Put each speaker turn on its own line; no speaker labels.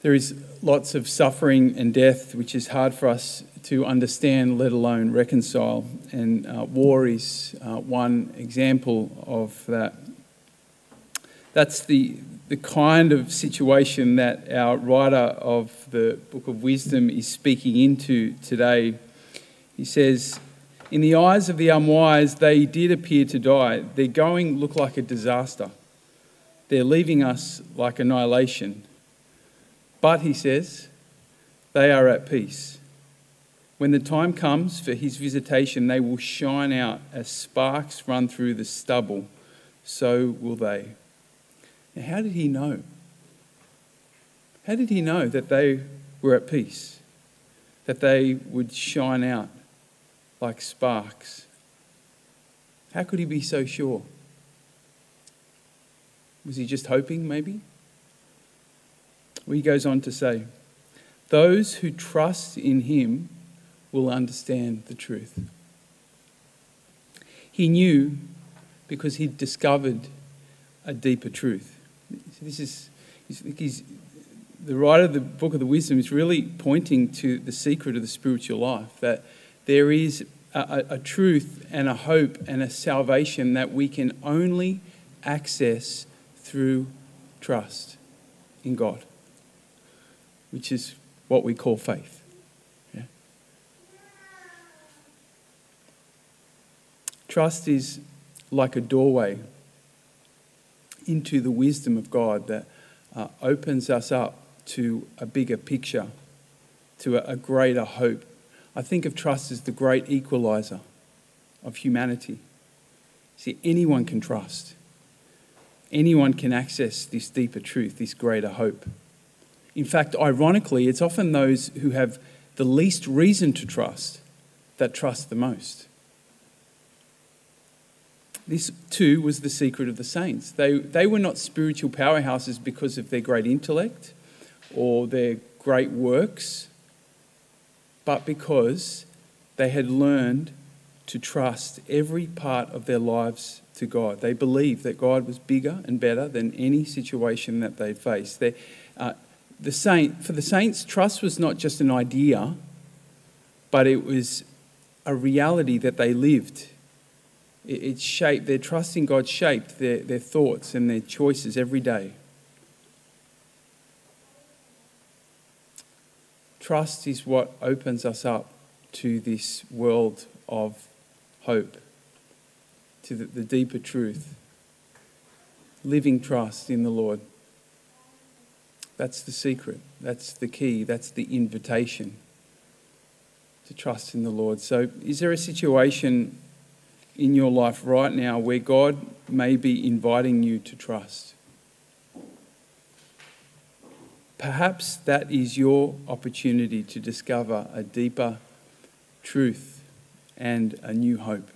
There is lots of suffering and death, which is hard for us to understand, let alone reconcile. And uh, war is uh, one example of that. That's the, the kind of situation that our writer of the Book of Wisdom is speaking into today. He says, In the eyes of the unwise, they did appear to die. Their going looked like a disaster. They're leaving us like annihilation. But, he says, they are at peace. When the time comes for his visitation, they will shine out as sparks run through the stubble. So will they. Now, how did he know? How did he know that they were at peace? That they would shine out like sparks? How could he be so sure? Was he just hoping, maybe? He goes on to say, Those who trust in him will understand the truth. He knew because he'd discovered a deeper truth. This is, he's, the writer of the book of the wisdom is really pointing to the secret of the spiritual life that there is a, a, truth and a hope and a salvation that we can only access through trust in God which is what we call faith. Yeah? Trust is like a doorway into the wisdom of God that uh, opens us up to a bigger picture, to a, a greater hope. I think of trust as the great equalizer of humanity. See, anyone can trust. Anyone can access this deeper truth, this greater hope. In fact, ironically, it's often those who have the least reason to trust that trust the most. This, too, was the secret of the saints. They, they were not spiritual powerhouses because of their great intellect or their great works, but because they had learned to trust every part of their lives to God. They believed that God was bigger and better than any situation that they faced. They, uh, the saint, for the saints, trust was not just an idea, but it was a reality that they lived. It, it shaped, their trust in God shaped their, their thoughts and their choices every day. Trust is what opens us up to this world of hope, to the, the deeper truth. Living trust in the Lord. That's the secret. That's the key. That's the invitation to trust in the Lord. So, is there a situation in your life right now where God may be inviting you to trust? Perhaps that is your opportunity to discover a deeper truth and a new hope.